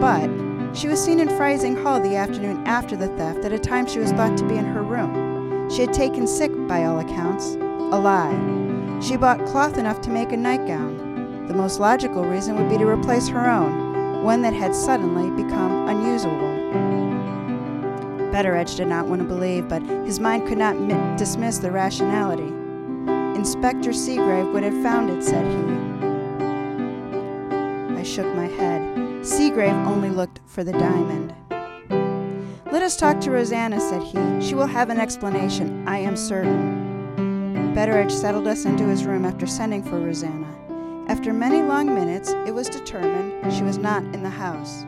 But she was seen in Frizinghall the afternoon after the theft at a time she was thought to be in her room. She had taken sick, by all accounts. A lie. She bought cloth enough to make a nightgown. The most logical reason would be to replace her own, one that had suddenly become unusable. Betteredge did not want to believe, but his mind could not mi- dismiss the rationality. Inspector Seegrave would have found it, said he I shook my head. Seegrave only looked for the diamond. Let us talk to Rosanna, said he. She will have an explanation, I am certain. Betteredge settled us into his room after sending for Rosanna. After many long minutes, it was determined she was not in the house.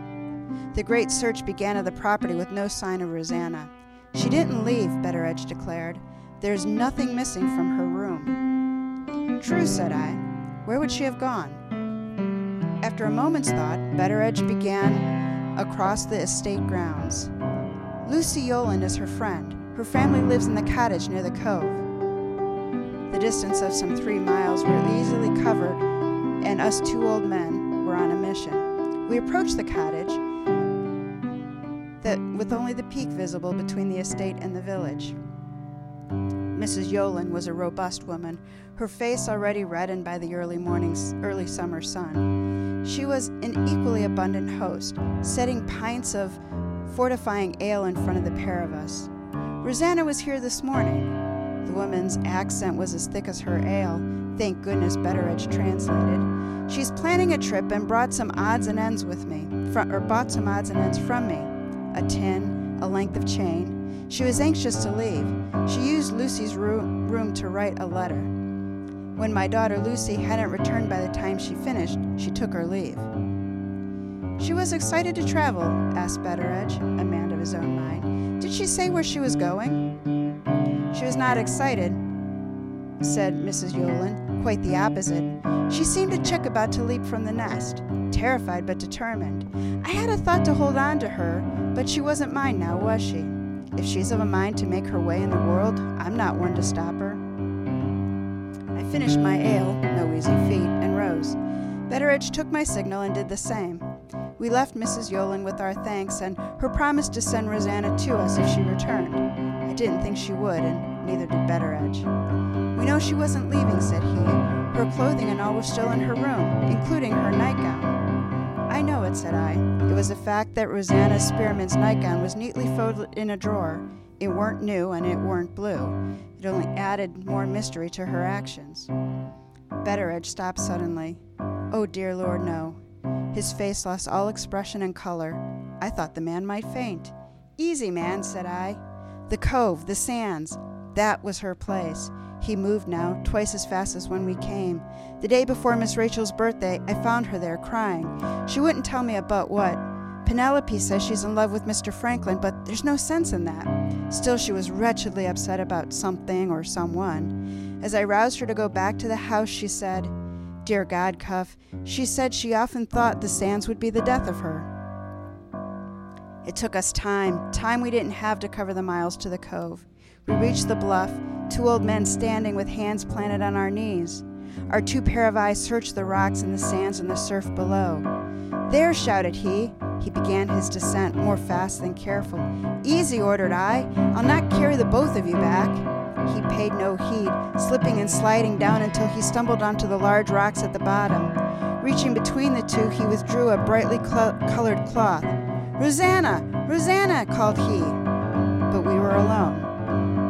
The great search began of the property with no sign of Rosanna. She didn't leave, Betteredge declared. There's nothing missing from her room. True, said I. Where would she have gone? After a moment's thought, Betteredge began across the estate grounds. Lucy Yolland is her friend. Her family lives in the cottage near the cove. The distance of some three miles were easily covered, and us two old men were on a mission. We approached the cottage, that, with only the peak visible between the estate and the village. Mrs. Yolland was a robust woman, her face already reddened by the early morning's early summer sun. She was an equally abundant host, setting pints of fortifying ale in front of the pair of us. Rosanna was here this morning. The woman's accent was as thick as her ale. Thank goodness Betteredge translated. She's planning a trip and brought some odds and ends with me, or bought some odds and ends from me. A tin, a length of chain, she was anxious to leave. She used Lucy's room, to write a letter. When my daughter Lucy hadn't returned by the time she finished, she took her leave. She was excited to travel, asked Betteredge, a man of his own mind. Did she say where she was going? She was not excited, said Mrs. Yolland, quite the opposite. She seemed a chick about to leap from the nest, terrified but determined. I had a thought to hold on to her, but she wasn't mine now, was she? If she's of a mind to make her way in the world, I'm not one to stop her. I finished my ale, no easy feat, and rose. Betteredge took my signal and did the same. We left Mrs. Yolland with our thanks and her promise to send Rosanna to us if she returned. I didn't think she would, and neither did Betteredge. We know she wasn't leaving, said he. Her clothing and all were still in her room, including her nightgown. I know it, said I. It was a fact that Rosanna Spearman's nightgown was neatly folded in a drawer. It weren't new and it weren't blue. It only added more mystery to her actions. Betteredge stopped suddenly. Oh, dear Lord, no. His face lost all expression and color. I thought the man might faint. Easy, man, said I. The cove, the sands. That was her place. He moved now, twice as fast as when we came. The day before Miss Rachel's birthday, I found her there crying. She wouldn't tell me about what. Penelope says she's in love with Mr. Franklin, but there's no sense in that. Still, she was wretchedly upset about something or someone. As I roused her to go back to the house, she said, Dear God, Cuff, she said she often thought the sands would be the death of her. It took us time, time we didn't have to cover the miles to the cove. We reached the bluff, two old men standing with hands planted on our knees. Our two pair of eyes searched the rocks and the sands and the surf below. There, shouted he. He began his descent more fast than careful. Easy, ordered I. I'll not carry the both of you back. He paid no heed, slipping and sliding down until he stumbled onto the large rocks at the bottom. Reaching between the two, he withdrew a brightly cl- colored cloth. Rosanna! Rosanna! called he. But we were alone.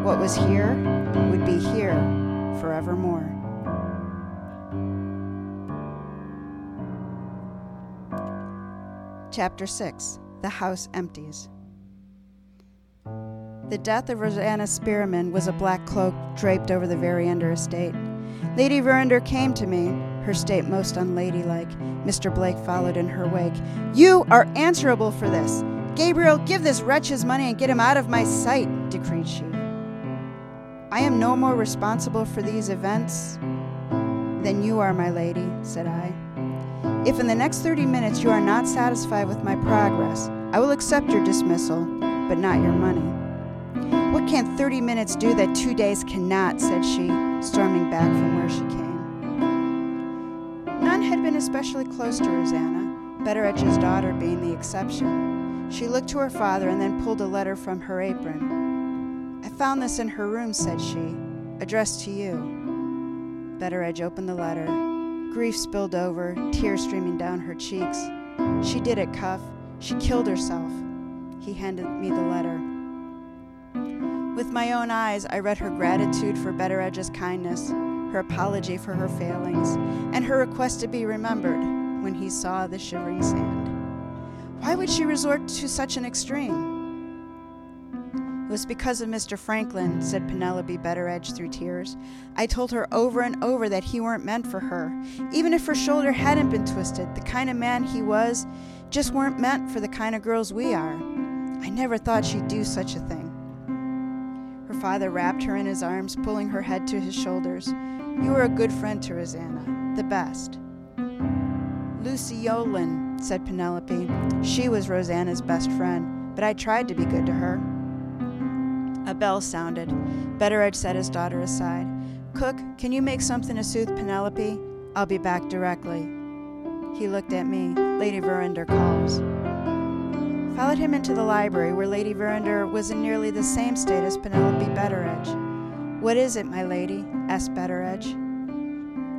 What was here would be here forevermore. Chapter 6 The House Empties. The death of Rosanna Spearman was a black cloak draped over the Verinder estate. Lady Verinder came to me, her state most unladylike. Mr. Blake followed in her wake. You are answerable for this. Gabriel, give this wretch his money and get him out of my sight, decreed she. I am no more responsible for these events than you are, my lady, said I. If in the next 30 minutes you are not satisfied with my progress, I will accept your dismissal, but not your money. What can 30 minutes do that two days cannot? said she, storming back from where she came. None had been especially close to Rosanna, Betteredge's daughter being the exception. She looked to her father and then pulled a letter from her apron. I found this in her room, said she, addressed to you. Betteredge opened the letter. Grief spilled over, tears streaming down her cheeks. She did it, Cuff. She killed herself. He handed me the letter. With my own eyes, I read her gratitude for Betteredge's kindness, her apology for her failings, and her request to be remembered when he saw the shivering sand. Why would she resort to such an extreme? It was because of Mr. Franklin, said Penelope Betteredge through tears. I told her over and over that he weren't meant for her. Even if her shoulder hadn't been twisted, the kind of man he was just weren't meant for the kind of girls we are. I never thought she'd do such a thing. Her father wrapped her in his arms, pulling her head to his shoulders. You were a good friend to Rosanna, the best. Lucy Yolland, said Penelope. She was Rosanna's best friend, but I tried to be good to her. A bell sounded. Betteredge set his daughter aside. Cook, can you make something to soothe Penelope? I'll be back directly. He looked at me. Lady Verinder calls followed him into the library, where Lady Verinder was in nearly the same state as Penelope Betteredge. What is it, my lady? asked Betteredge.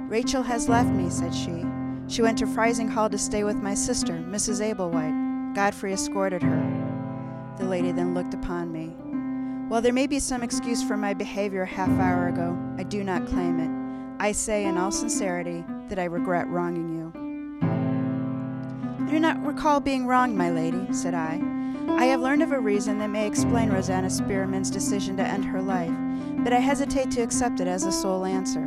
Rachel has left me, said she. She went to Frizinghall to stay with my sister, Mrs. Ablewhite. Godfrey escorted her. The lady then looked upon me. While there may be some excuse for my behavior a half hour ago, I do not claim it. I say in all sincerity that I regret wronging you. I do not recall being wronged, my lady, said I. I have learned of a reason that may explain Rosanna Spearman's decision to end her life, but I hesitate to accept it as a sole answer.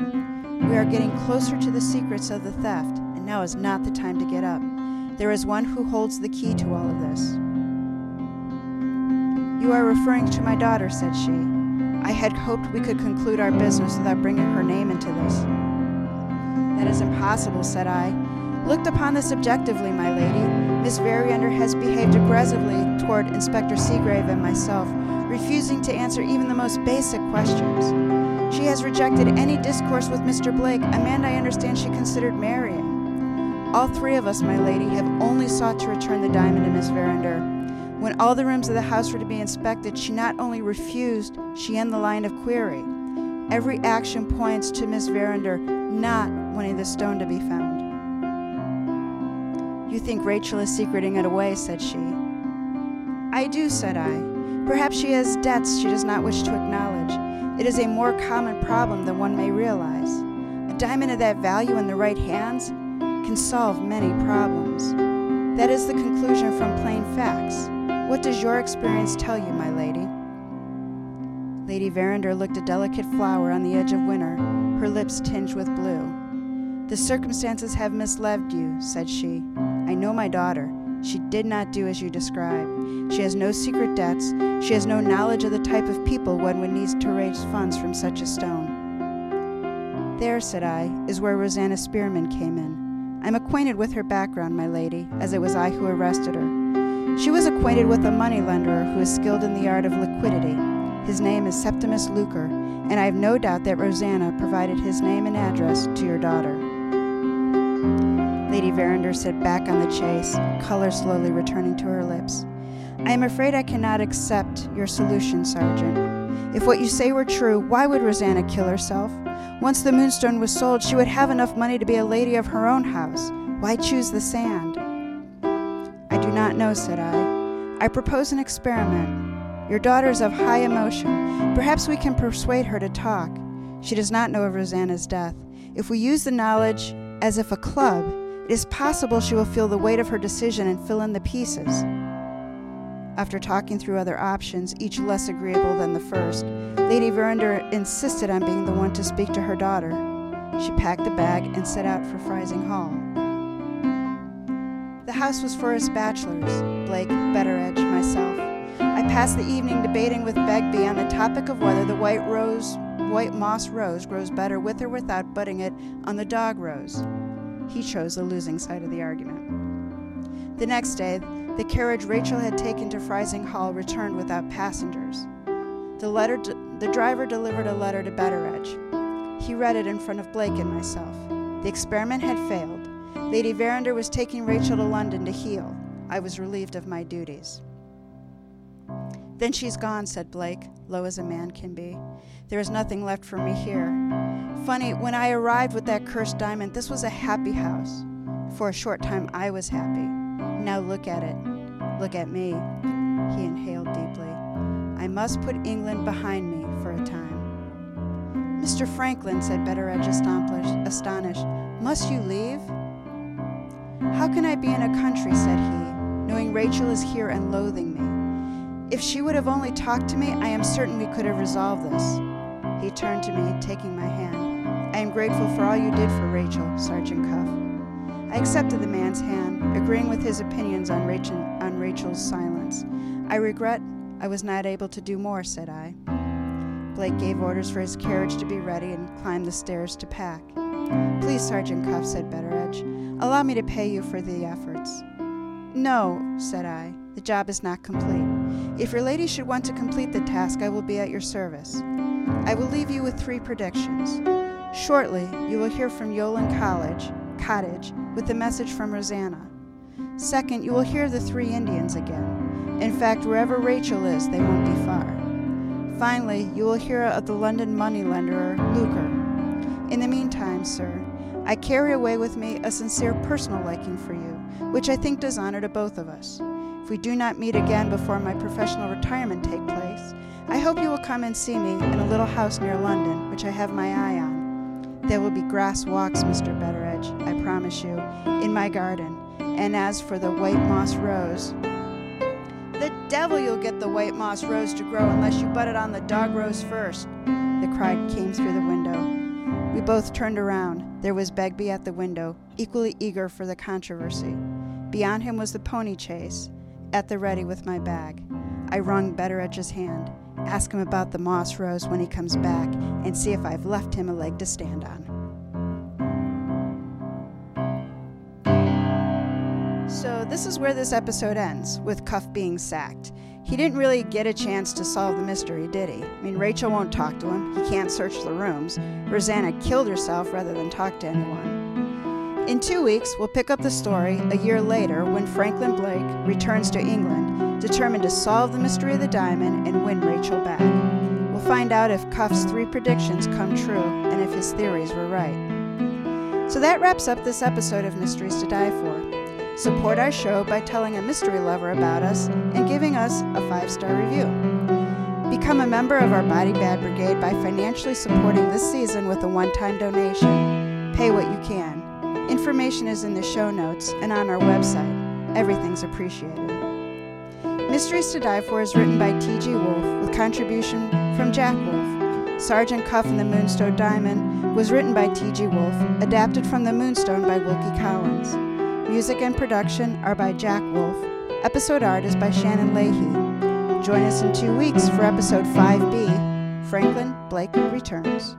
We are getting closer to the secrets of the theft, and now is not the time to get up. There is one who holds the key to all of this. You are referring to my daughter, said she. I had hoped we could conclude our business without bringing her name into this. That is impossible, said I. Looked upon this objectively, my lady, Miss Verinder has behaved aggressively toward Inspector Seegrave and myself, refusing to answer even the most basic questions. She has rejected any discourse with Mr. Blake, a man I understand she considered marrying. All three of us, my lady, have only sought to return the diamond to Miss Verinder. When all the rooms of the house were to be inspected, she not only refused, she ended the line of query. Every action points to Miss Verinder not wanting the stone to be found. You think Rachel is secreting it away, said she. I do, said I. Perhaps she has debts she does not wish to acknowledge. It is a more common problem than one may realize. A diamond of that value in the right hands can solve many problems. That is the conclusion from plain facts. What does your experience tell you, my lady? Lady Verinder looked a delicate flower on the edge of winter, her lips tinged with blue. The circumstances have misled you, said she. I know my daughter. She did not do as you describe. She has no secret debts. She has no knowledge of the type of people one would need to raise funds from such a stone. There, said I, is where Rosanna Spearman came in. I'm acquainted with her background, my lady, as it was I who arrested her. She was acquainted with a money lender who is skilled in the art of liquidity. His name is Septimus Luker, and I have no doubt that Rosanna provided his name and address to your daughter. Lady Verinder sat back on the chaise, color slowly returning to her lips. I am afraid I cannot accept your solution, Sergeant. If what you say were true, why would Rosanna kill herself? Once the moonstone was sold, she would have enough money to be a lady of her own house. Why choose the sand? Do not know, said I. I propose an experiment. Your daughter is of high emotion. Perhaps we can persuade her to talk. She does not know of Rosanna's death. If we use the knowledge as if a club, it is possible she will feel the weight of her decision and fill in the pieces. After talking through other options, each less agreeable than the first, Lady Verinder insisted on being the one to speak to her daughter. She packed the bag and set out for Frizinghall. The house was for us bachelors Blake, Betteredge, myself. I passed the evening debating with Begbie on the topic of whether the white rose, white moss rose grows better with or without budding it on the dog rose. He chose the losing side of the argument. The next day, the carriage Rachel had taken to Frizinghall returned without passengers. The, letter the driver delivered a letter to Betteredge. He read it in front of Blake and myself. The experiment had failed. Lady Verinder was taking Rachel to London to heal. I was relieved of my duties. Then she's gone, said Blake, low as a man can be. There is nothing left for me here. Funny, when I arrived with that cursed diamond, this was a happy house. For a short time, I was happy. Now look at it. Look at me. He inhaled deeply. I must put England behind me for a time. Mr. Franklin, said Betteredge, astonished, must you leave? How can I be in a country, said he, knowing Rachel is here and loathing me? If she would have only talked to me, I am certain we could have resolved this. He turned to me, taking my hand. I am grateful for all you did for Rachel, Sergeant Cuff. I accepted the man's hand, agreeing with his opinions on, Rachel, on Rachel's silence. I regret I was not able to do more, said I. Blake gave orders for his carriage to be ready and climbed the stairs to pack. Please, Sergeant Cuff, said Betteredge, allow me to pay you for the efforts. No, said I, the job is not complete. If your lady should want to complete the task, I will be at your service. I will leave you with three predictions. Shortly, you will hear from Yolland College, Cottage, with the message from Rosanna. Second, you will hear the three Indians again. In fact, wherever Rachel is, they won't be far. Finally, you will hear of the London moneylender, Luker. In the meantime, sir, I carry away with me a sincere personal liking for you, which I think does honor to both of us. If we do not meet again before my professional retirement take place, I hope you will come and see me in a little house near London, which I have my eye on. There will be grass walks, Mr. Betteredge, I promise you, in my garden. And as for the white moss rose, the devil you'll get the white moss rose to grow unless you bud it on the dog rose first. The cry came through the window. We both turned around. There was Begbie at the window, equally eager for the controversy. Beyond him was the pony chaise, at the ready with my bag. I wrung Betteredge's hand. Ask him about the moss rose when he comes back and see if I've left him a leg to stand on. So, this is where this episode ends, with Cuff being sacked. He didn't really get a chance to solve the mystery, did he? I mean, Rachel won't talk to him, he can't search the rooms. Rosanna killed herself rather than talk to anyone. In two weeks, we'll pick up the story a year later when Franklin Blake returns to England determined to solve the mystery of the diamond and win Rachel back. We'll find out if Cuff's three predictions come true and if his theories were right. So that wraps up this episode of Mysteries to Die For. Support our show by telling a mystery lover about us and giving us a five star review. Become a member of our Body Bad Brigade by financially supporting this season with a one time donation. Pay what you can. Information is in the show notes and on our website. Everything's appreciated. Mysteries to Die For is written by T.G. Wolfe with contribution from Jack Wolfe. Sergeant Cuff and the Moonstone Diamond was written by T.G. Wolfe, adapted from The Moonstone by Wilkie Collins. Music and production are by Jack Wolfe. Episode art is by Shannon Leahy. Join us in two weeks for episode 5B Franklin Blake Returns.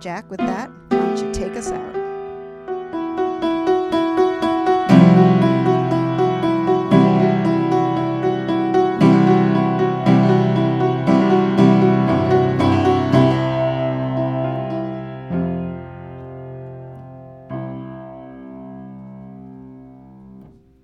Jack, with that, why don't you take us out?